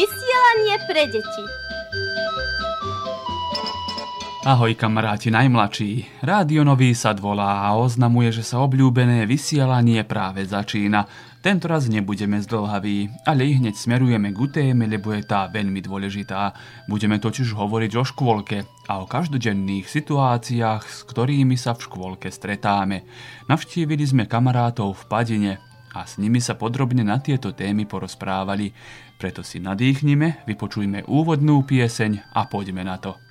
Vysielanie pre deti. Ahoj kamaráti najmladší. Rádio Nový sa volá a oznamuje, že sa obľúbené vysielanie práve začína. Tento raz nebudeme zdlhaví, ale hneď smerujeme k téme, lebo je tá veľmi dôležitá. Budeme totiž hovoriť o škôlke a o každodenných situáciách, s ktorými sa v škôlke stretáme. Navštívili sme kamarátov v Padine a s nimi sa podrobne na tieto témy porozprávali. Preto si nadýchnime, vypočujme úvodnú pieseň a poďme na to.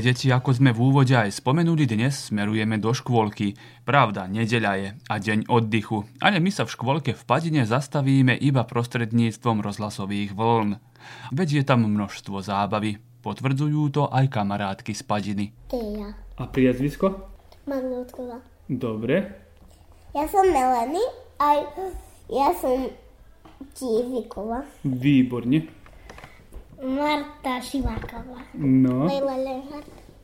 Milé deti, ako sme v úvode aj spomenuli, dnes smerujeme do škôlky. Pravda, nedeľa je a deň oddychu, ale my sa v škôlke v Padine zastavíme iba prostredníctvom rozhlasových vln. Veď je tam množstvo zábavy. Potvrdzujú to aj kamarátky z Padiny. Teja. A priezvisko? Magnútkova. Dobre. Ja som Melanie a ja som Tívikova. Výborne. Marta Šiváková. No,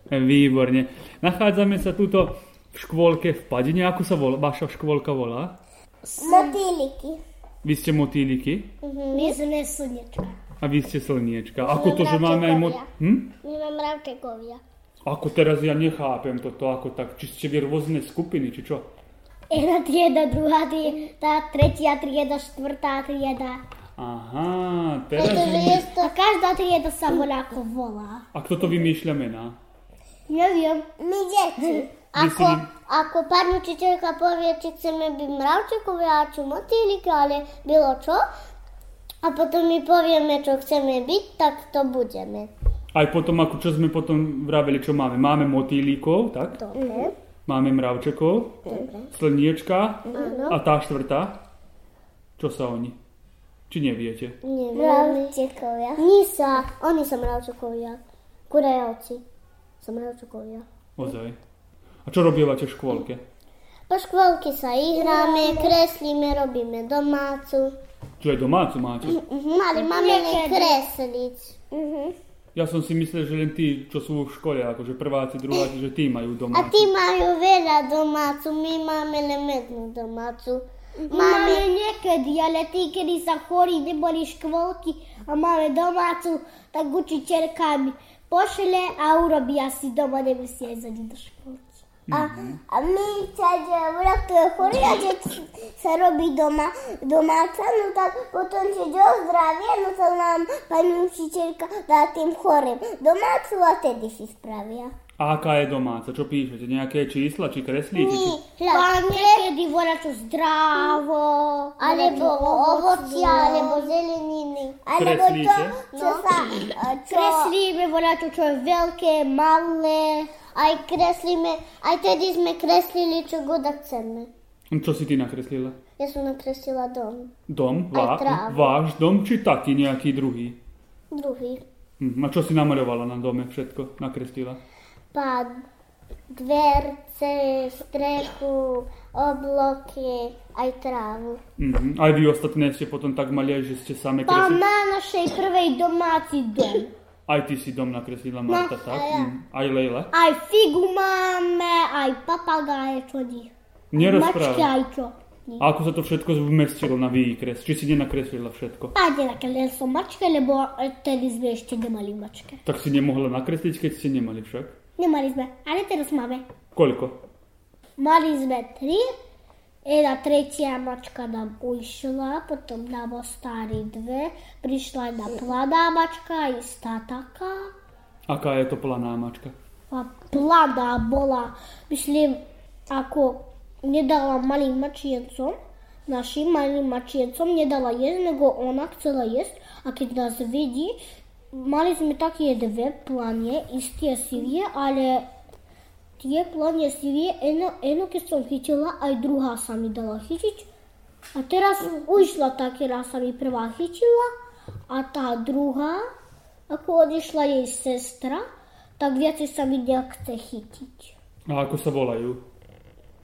výborne. Nachádzame sa tuto v škôlke v Padine. Ako sa volá? Vaša škôlka volá? Motýliky. Vy ste motýliky My sme slnečka. a vy ste slniečka. Ako to, že máme aj mot... Hm? My máme mravčekovia. Ako teraz ja nechápem toto, ako tak. Či ste vy rôzne skupiny, či čo? Jedna trieda, druhá trieda, tretia trieda, štvrtá trieda. Aha, teraz... Pretože je to... Každá trieda sa volá ako volá. A kto to vymýšľa mená? Neviem. My deti. Ako, ako pani učiteľka povie, či chceme byť mravčekovia, či motýlika, ale bylo čo? A potom my povieme, čo chceme byť, tak to budeme. Aj potom, ako čo sme potom vraveli, čo máme? Máme motýlíkov, tak? Dobre. Máme mravčekov, slniečka a tá štvrtá. Čo sa oni? Či neviete? Mravčekovia. Nie sa, oni sú mravčekovia. Kurajovci sú mravčekovia. Ozaj. A čo robievate v škôlke? Po škôlke sa ihráme, kreslíme, robíme domácu. Čo aj domácu máte? Mali máme len kresliť. Ja som si myslel, že len tí, čo sú v škole, akože prváci, druháci, že tí majú A domácu. tí majú veľa domácu, my máme len jednu domácu. Máme niekedy, ale tí, kedy sa chorí, neboli škôlky a máme domácu, tak učiteľka mi pošle a urobia si doma, nemusí aj zadiť do škôlky. A, a my keď vrok to je chorý a keď sa robí doma, domáca, no tak potom keď ozdravie, no tak nám pani učiteľka dá tým chorým domácu a tedy si spravia. A aká je domáca? Čo píšete? Nejaké čísla, či kreslíte? Či... A niekedy volá čo zdravo, Alebo ovocia, alebo zeleniny. Alebo to, čo sa... a Čo, kreslíme, volá čo, čo je veľké, malé. aj kreslíme, aj tedy sme kreslili, čo goda chceme. Čo si ty nakreslila? Ja som nakreslila dom. Dom? Vá, váš dom, či taký nejaký druhý? Druhý. Hm, A čo si namaľovala na dome všetko? Nakreslila? Pád, dverce, strechu, obloky, aj trávu. Mhm. Aj vy ostatné ste potom tak mali, aj, že ste same Tá kreslili? má našej prvej domáci dom. Aj ty si dom nakreslila, Marta, tak? a ja. Hm. Aj Leila? Aj figu máme, aj papagáje, čo. Mačky Nerozprávaj. aj čo. ní. A ako sa to všetko vmestilo na výkres? Či si nenakreslila všetko? A len som mačka, lebo tedy sme ešte nemali mačke. Tak si nemohla nakresliť, keď ste nemali však? Nemali sme, ale teraz máme. Koľko? Mali sme tri, jedna tretia mačka nám ušla, potom nám ostali dve, prišla jedna planá mačka, istá taká. Aká je to planá mačka? A planá bola, myslím, ako nedala malým mačiencom, našim malým mačiencom nedala jesť, lebo ona chcela jesť a keď nás vidí, mali sme také dve planie, isté sivie, ale tie planie sivie, eno, eno keď som chytila, aj druhá sa mi dala chytiť. A teraz ušla také raz sa mi prvá chytila a tá druhá, ako odišla jej sestra, tak viacej sa mi nechce chytiť. A ako sa volajú?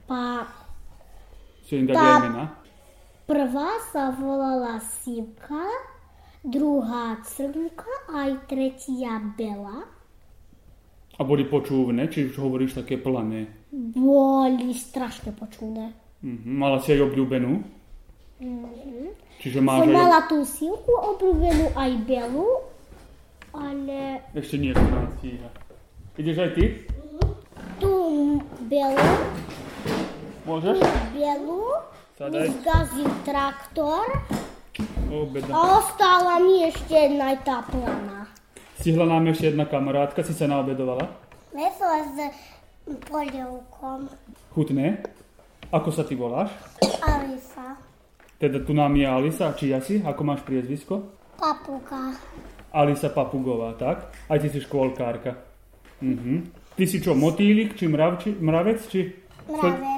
Pa Si im dať prvá sa volala Sivka, druhá Crnka, aj tretia Bela. A boli počúvne, či už hovoríš také plané? Boli strašne počúne. Mhm. Mala si aj obľúbenú? Čiže máš Som aj... mala tú Sivku obľúbenú aj Belu, ale Ešte nie, to nás stíha. Ideš aj ty? tú Belu, Môžeš? Sadaj. mi zgazil traktor Obeda. a ostala mi ešte jedna tá plana. Stihla nám ešte jedna kamarátka, si sa naobedovala? Meso s polievkom. Chutné? Ako sa ty voláš? Alisa. Teda tu nám je Alisa, či ja si? Ako máš priezvisko? Papuka. Alisa Papugová, tak? Aj ty si škôlkárka. Mhm. Ty si čo, motýlik, či mravči, mravec, či... Mravec.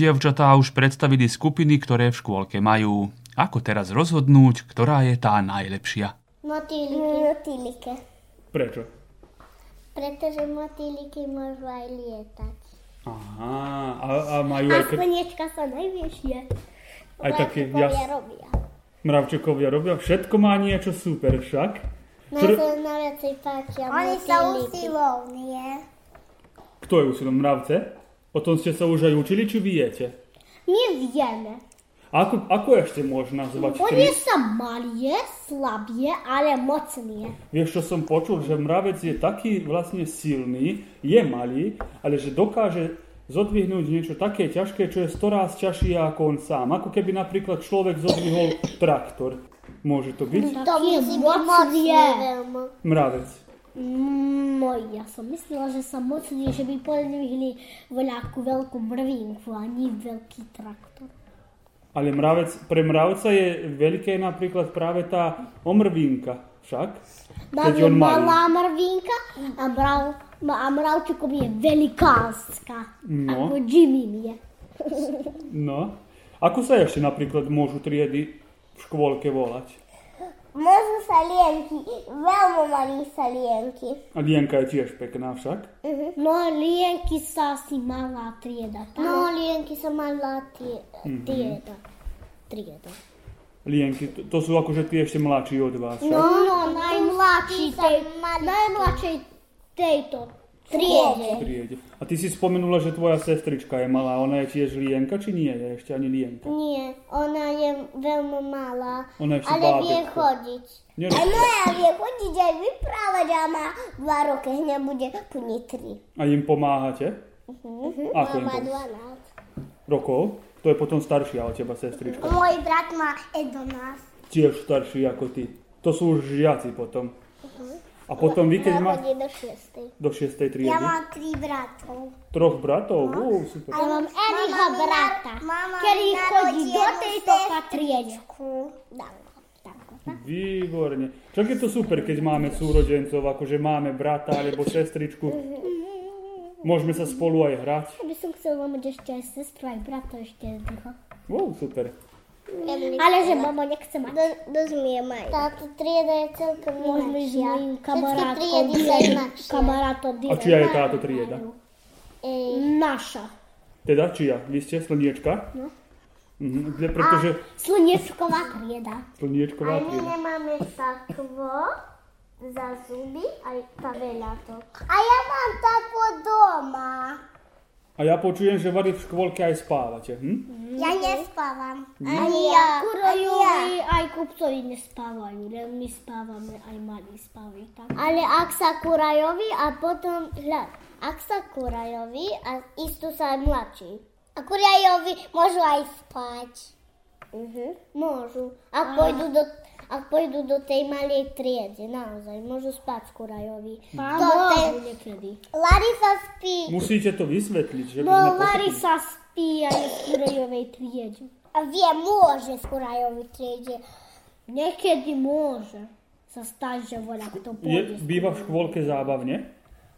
Dievčatá už predstavili skupiny, ktoré v škôlke majú. Ako teraz rozhodnúť, ktorá je tá najlepšia? Motýliky. Motýlike. Prečo? Pretože motýliky môžu aj lietať. Aha, a, a majú A aj... Slniečka sa najvyššie. Aj také Mravčekovia jas... robia. Mravčekovia robia. Všetko má niečo super však. Mne Čo- sa páčia Oni motýliky. usilovnie. Kto je usilom mravce? O tom ste sa už aj učili, či viete? My vieme. Ako, ako ešte môžeš nazvať On tri? je sa malie, slabie, ale mocnie. Vieš, čo som počul, že mravec je taký vlastne silný, je malý, ale že dokáže zodvihnúť niečo také ťažké, čo je 100 raz ťažšie ako on sám. Ako keby napríklad človek zodvihol traktor. Môže to byť? To veľmi. Mravec. No, ja som myslela, že sa mocnie, že by podvihli voľakú veľkú mrvinku, a nie veľký traktor. Ale mravec, pre mravca je veľké napríklad práve tá omrvinka však. Keď je on malý. malá mrvinka a, mrav, a mravčekom je velikánska. No. Ako Jimmy je. No. Ako sa ešte napríklad môžu triedy v škôlke volať? Môžu sa lienky, veľmi malí sa lienky. A Lienka je tiež pekná však. No, lienky sa asi malá trieda. Tá? No, lienky sa malá tie, Mhm. trieda. Trieda. Lienky, to, to sú akože tie ešte mladší od vás však. No, no, najmladší tej, najmladšej tejto Triede. triede. A ty si spomenula, že tvoja sestrička je malá. Ona je tiež Lienka, či nie je ešte ani Lienka? Nie, ona je veľmi malá, Ona je ale vie bábätko. chodiť. Nie, Aj moja vie chodiť, aj vyprávať a má dva roky, hneď bude plniť tri. A im pomáhate? Ako im Má pomáhate? 12. Rokov? To je potom staršia od teba sestrička. Môj brat má 11. Tiež starší ako ty. To sú už žiaci potom. A potom vy, keď má chodí do 6. do 6. triedy, Ja mám tri bratov. troch bratov, Ú, super. Ja mám Eriho brata, mama ktorý chodí do tejto. Danko. Výborne. Čak je to super, keď máme súrodencov, akože máme brata alebo sestričku. Môžeme sa spolu aj hrať. Ja by som chcela mať ešte aj sestru, aj brata ešte jedného. Wow, super. Ale že mama nechce mať. Do, dosť maj. Táto trieda je celkom Môžeme ísť s mojim kamarátom. Kamarátom A čia je táto trieda? Ej, Naša. Teda čia? Vy ste slniečka? No. Mhm, kde- pretože Slnečková trieda. slniečková aj my trieda. nemáme sakvo za zuby, aj tabeľatok. A ja mám takvo doma. A ja počujem, že vary v škôlke aj spávate. Hm? Ja nespávam. Ani ja. Kurojovi aj kupcovi nespávajú, len my spávame, aj malí spávajú. Tak. Ale ak sa kurajovi a potom, hľad, ak sa kurajovi a istú sa aj mladší. A kurajovi môžu aj spať. Uh-huh. Môžu. Ak pôjdu, do, ak pôjdu do tej malej triedy, naozaj, môžu spať To ten, niekedy. Larisa spí. Musíte to vysvetliť, že by No, sme Larisa spí aj v kurojovej triede. A vie, môže v kurajovej triede. Niekedy môže sa stať, že voľa kto. Je, pôjde. býva v škôlke zábavne?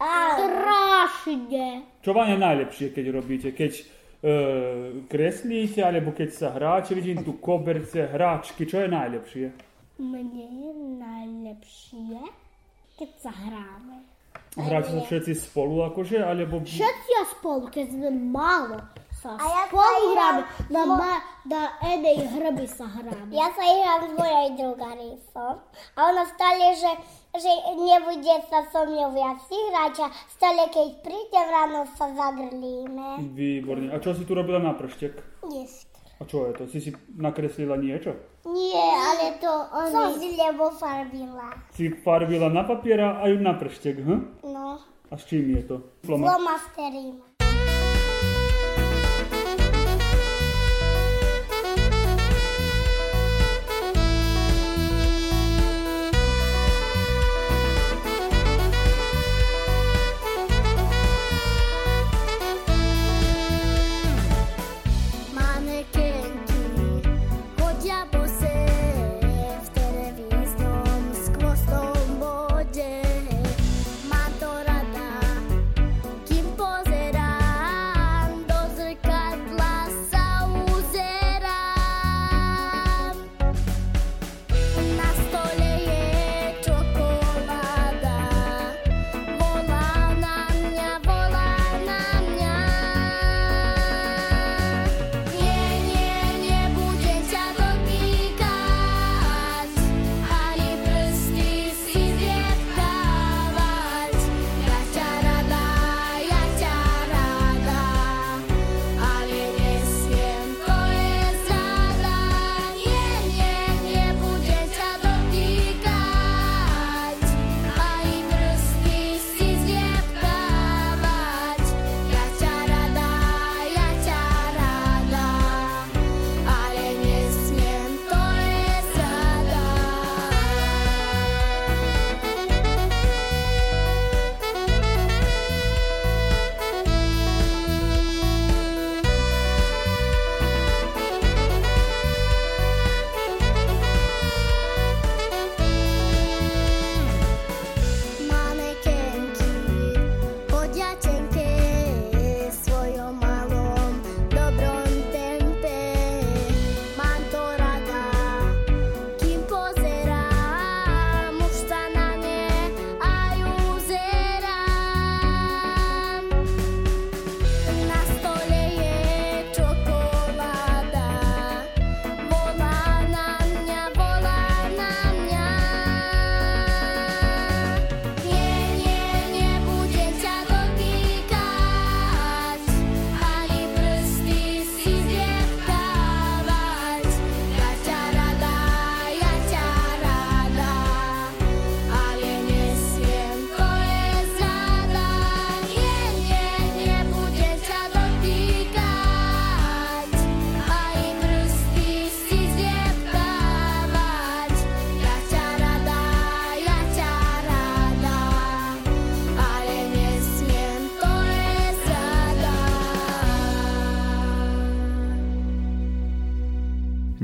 Strašne. Čo vám je najlepšie, keď robíte? Keď e, kreslíte, alebo keď sa hráte? Vidím tu koberce, hráčky. Čo je najlepšie? Mne je najlepšie, keď sa hráme. Hráte sa všetci spolu, akože? Alebo... Všetci a spolu, keď sme málo sa A ja spolu igram hráme. Na, mo- ma, na jednej hrby sa hráme. Ja sa igram s mojej drugaricou. A ona stále, že, že nebude sa so mnou viac hrať a stále keď prídem ráno sa zagrlíme. Výborne. A čo si tu robila na prštek? Jest. A čo je to? Si si nakreslila niečo? Nie, ale to on Som z lebo farbila. Si farbila na papiera aj na prštek, hm? No, A s čím je to? Floma. flomasterím.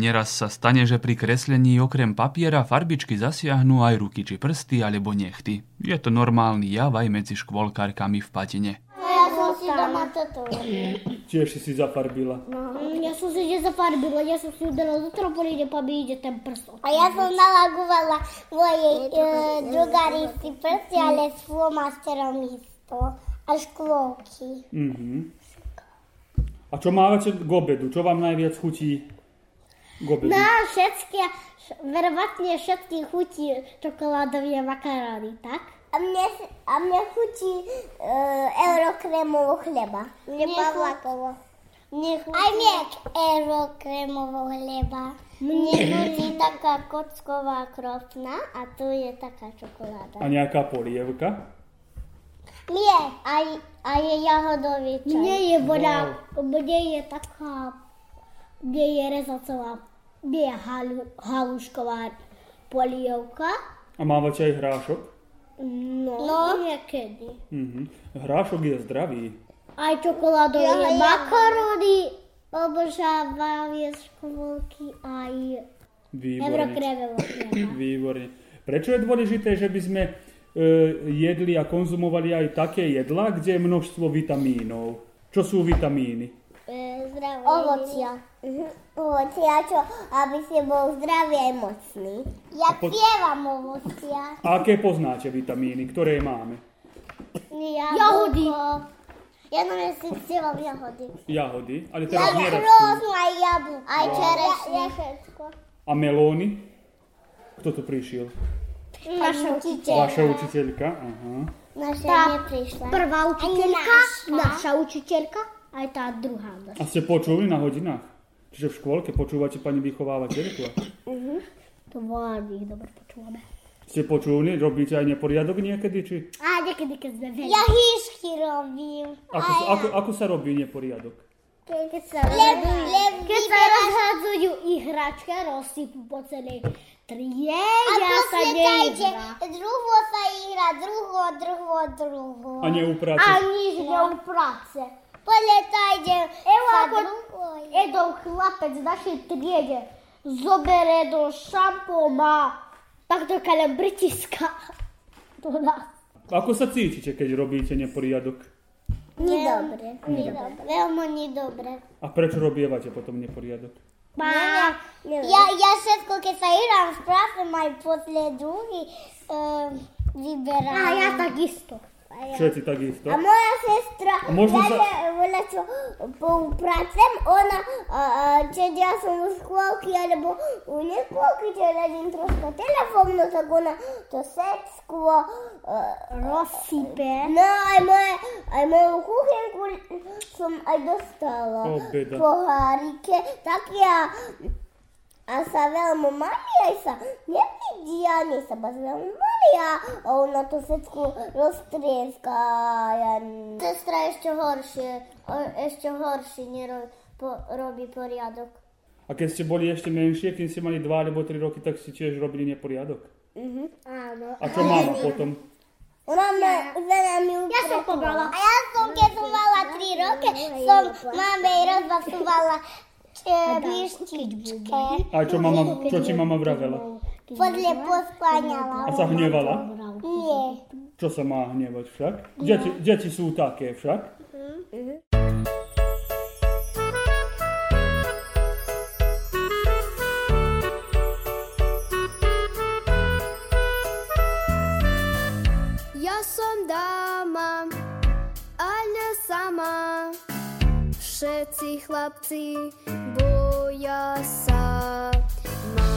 Neraz sa stane, že pri kreslení okrem papiera farbičky zasiahnu aj ruky či prsty alebo nechty. Je to normálny jav aj medzi škôlkarkami v Patine. Ja som si doma toto. Tiež si si zafarbila. Mm, Ja som si že zafarbila, ja som si udala do trampoline, pa mi ide ten prst. A ja som nalagovala mojej e, drugarici prsty, ale s flomasterom isto. A škôlky. Mhm. A čo mávate k obedu? Čo vám najviac chutí k obedu? Na všetky, verovatne všetky chutí čokoládové makaróny, tak? A mne, a mne chutí e, eurokrémovo chleba. Mne Pavlakovo. Mne chutí... Aj mne eurokrémovo chleba. Mne chutí taká kocková krofna a tu je taká čokoláda. A nejaká polievka? Mne aj, aj je jahodový čaj. Mne je voda, mne je taká, mne je rezacová, je halu, halušková polievka. A mávate aj hrášok? No, No. niekedy. Mhm. Hrášok je zdravý. Aj čokoládové Ja, makaróny, obožávam je škôlky aj Výborne. Výborne. Prečo je dôležité, že by sme e, jedli a konzumovali aj také jedlá, kde je množstvo vitamínov? Čo sú vitamíny? Zdravé. Ovocia. Mhm. Ovocia, čo? Aby si bol zdravý aj mocný. Ja po- spievam ovocia. A aké poznáte vitamíny, ktoré máme? Jahody. Ja na mňa si spievam jahody. Jahody, ale Ja teraz nerastú. rôznu aj jablko. Aj čerešne. Ja, všetko. A melóny? Kto tu prišiel? Naša učiteľka. Vaša učiteľka? Aha. Naša neprišla. prvá učiteľka, naša. naša učiteľka, aj tá druhá A naša. ste počuli na hodinách? Čiže v škôlke počúvate pani vychovávateľku? To veľmi dobre počúvame. Ste počuli? Robíte aj neporiadok niekedy? Či A niekedy, keď sme veľa. Ja hýšky robím. ako, ako, ako sa robí neporiadok? Keď sa, lep, keď sa rozhádzajú ihračka, rozsypú po celej trie, A ja sa neihrá. druho sa ihrá, druho, druho, druho. A neuprace? A nič neuprace. Jeden chlapec v našej triede zobere do šampóna, tak to kalem pritiska do nás. Ako sa cítite, keď robíte neporiadok? Nedobre, nedobre. Veľmi nedobre. A prečo robievate potom neporiadok? Má, Ja, ja všetko, keď sa ihrám, spravím aj posle druhý uh, vyberám. a ja takisto. Všetci takisto? A moja sestra, A možno ja sa- sa... voľa čo poupracem, ona, a, a, keď ja som u škôlky, alebo u neškôlky, čo radím troška telefónu, tak ona to všetko uh, Rozsype. No aj moje, aj moju kuchenku som aj dostala. O, beda. Pohárike, tak ja a sa veľmi mali, aj sa nevidia, nie sa vás veľmi mali a ona to všetko roztrieska. Ja... Sestra ešte horšie, ešte horšie nerobí po, robí poriadok. A keď ste boli ešte menšie, keď ste mali 2 alebo 3 roky, tak ste tiež robili neporiadok? Áno. A čo mama potom? Ona ma za nami Ja som pobrala. A ja som, keď som mala 3 roky, som máme rozvasovala pištičke. A čo, mama, čo ti mama vravela? Podľa poskláňala. A sa hnevala? Nie. Čo sa má hnevať však? Deti, deti sú také však. Ja Všetci chlapci boja sa ma.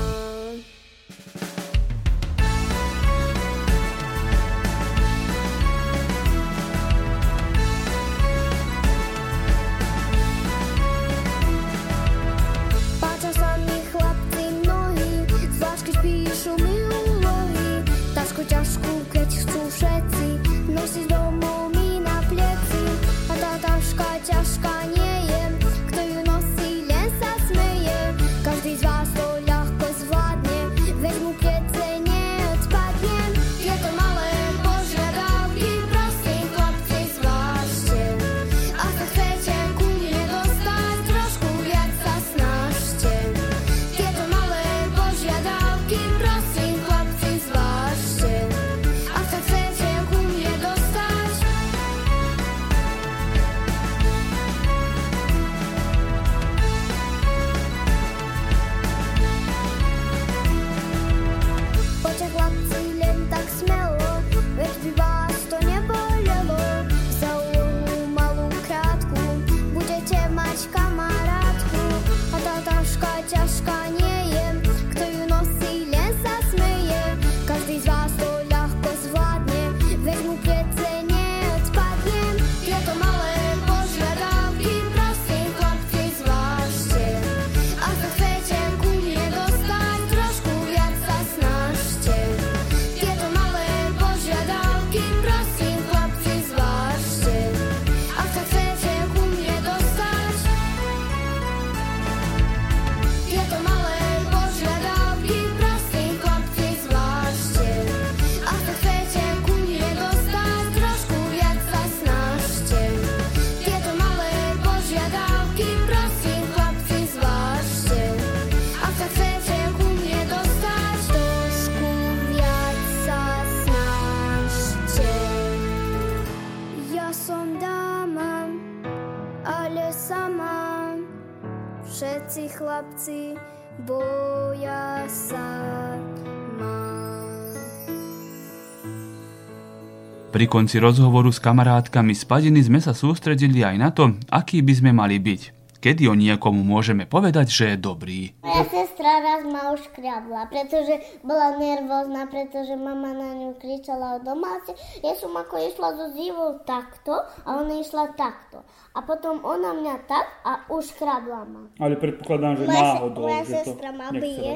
Pri konci rozhovoru s kamarátkami z Padiny sme sa sústredili aj na to, aký by sme mali byť. Kedy o niekomu môžeme povedať, že je dobrý. Moja sestra raz ma už kriabla, pretože bola nervózna, pretože mama na ňu kričala o domáci. Ja som ako išla so zívou takto a ona išla takto. A potom ona mňa tak a už krabla ma. Ale predpokladám, že Moja náhodou, moja že to sestra ma nechcela. bije.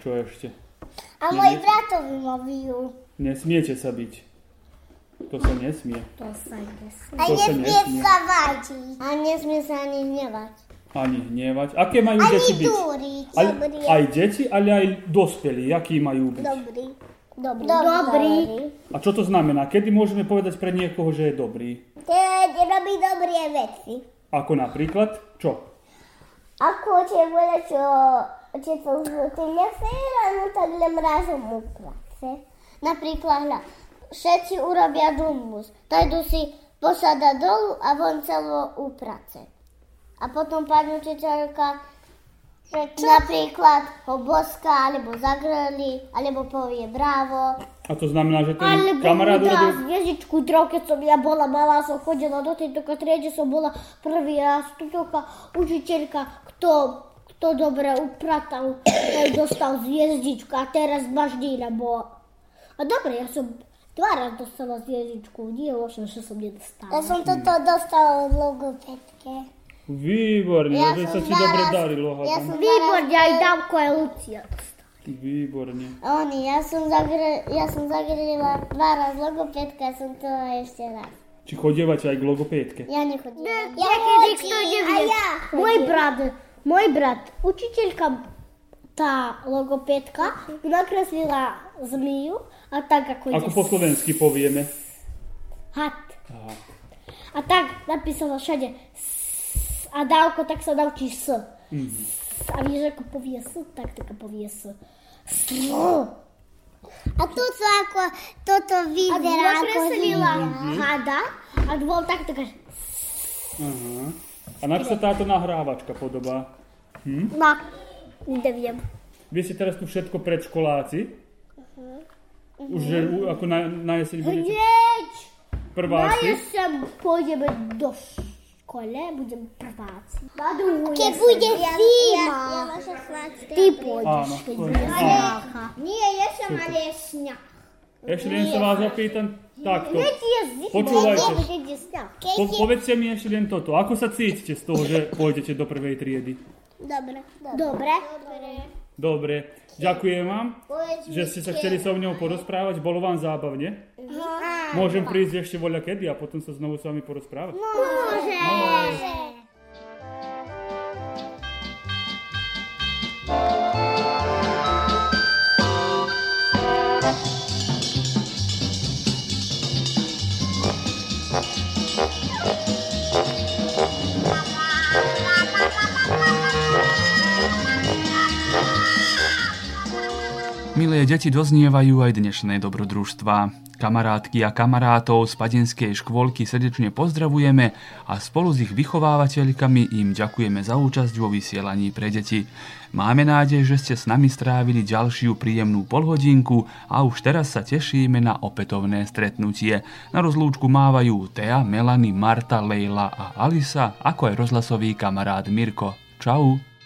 Čo ešte? A môj bratovi ma bijú. Nesmiete sa byť. To sa nesmie. To sa nesmie. A To sa nesmie nesmie. sa vážiť. A nesmie sa ani hnevať. Ani hnevať. Aké majú Ani deti byť? túriť. Aj, Dobrý. aj deti, ale aj dospelí. Akí majú byť? Dobrý. Dobrý. Dobrý. A čo to znamená? Kedy môžeme povedať pre niekoho, že je dobrý? Keď robí dobré veci. Ako napríklad? Čo? Ako će bude čo, će to uzeti ráno, tak len razom uprace. Napríklad, hľa, všetci urobia džumbus. Tajdu si posada dolu a von celo uprace. A potom pani učiteľka napríklad ho boská, alebo zagrli, alebo povie bravo. A to znamená, že ten Alebo kamarát urobil... zviezdičku trov, keď som ja bola malá, som chodila do tejto triede, som bola prvý raz, tutoka učiteľka, kto, kto dobre upratal, ten dostal zviezdičku a teraz baždí, lebo... A dobre, ja som dva raz dostala zviezdičku, nie osem, že som nedostala. Ja som toto dostala od logopedke. Výborne, Ja že sa ti zaraz- dobre darilo. ja som- Výborne, aj Davko, aj Lucia. Výborne. Oni, ja som, zagre, ja som zagrela dva raz logopedka, ja som to ešte raz. Či chodievate aj k logopédke? Ja nechodím. Ja Niekedy kto chodím, a ja Môj brat, môj brat, učiteľka, tá logopédka, nakreslila zmiju a tak ako, Ako po slovensky povieme. had. Aha. A tak napísala všade s a dávko tak sa naučí s. Mhm. A vieš, ako povie s, tak tak povie s. S. A toto ako, toto A vyzerá ako nakreslila zvíja. hada a bol tak tak Aha. A na čo sa táto nahrávačka podobá? na, neviem. Vy ste teraz tu všetko predškoláci? Už že ako na, na jeseň budete Hneď! Na prváci? jeseň pôjdeme do škole, budem prváci. Na druhú Keď jeseň. bude zima. Ty pôjdeš, Áno, keď bude znáka. Nie, jesem, ale je sňah. Ešte len sa vás opýtam takto. Zima, Počúvajte. Po, povedzte mi ešte len toto. Ako sa cítite z toho, že pôjdete do prvej triedy? Dobre. Dobre. Dobre. Ďakujem vám, že ste sa chceli so mnou porozprávať. Bolo vám zábavne? Môžem prísť ešte voľa kedy a potom sa znovu s vami porozprávať? Milé deti doznievajú aj dnešné dobrodružstva. Kamarátky a kamarátov z Padinskej škôlky srdečne pozdravujeme a spolu s ich vychovávateľkami im ďakujeme za účasť vo vysielaní pre deti. Máme nádej, že ste s nami strávili ďalšiu príjemnú polhodinku a už teraz sa tešíme na opätovné stretnutie. Na rozlúčku mávajú Tea, Melanie, Marta, Leila a Alisa, ako aj rozhlasový kamarát Mirko. Čau.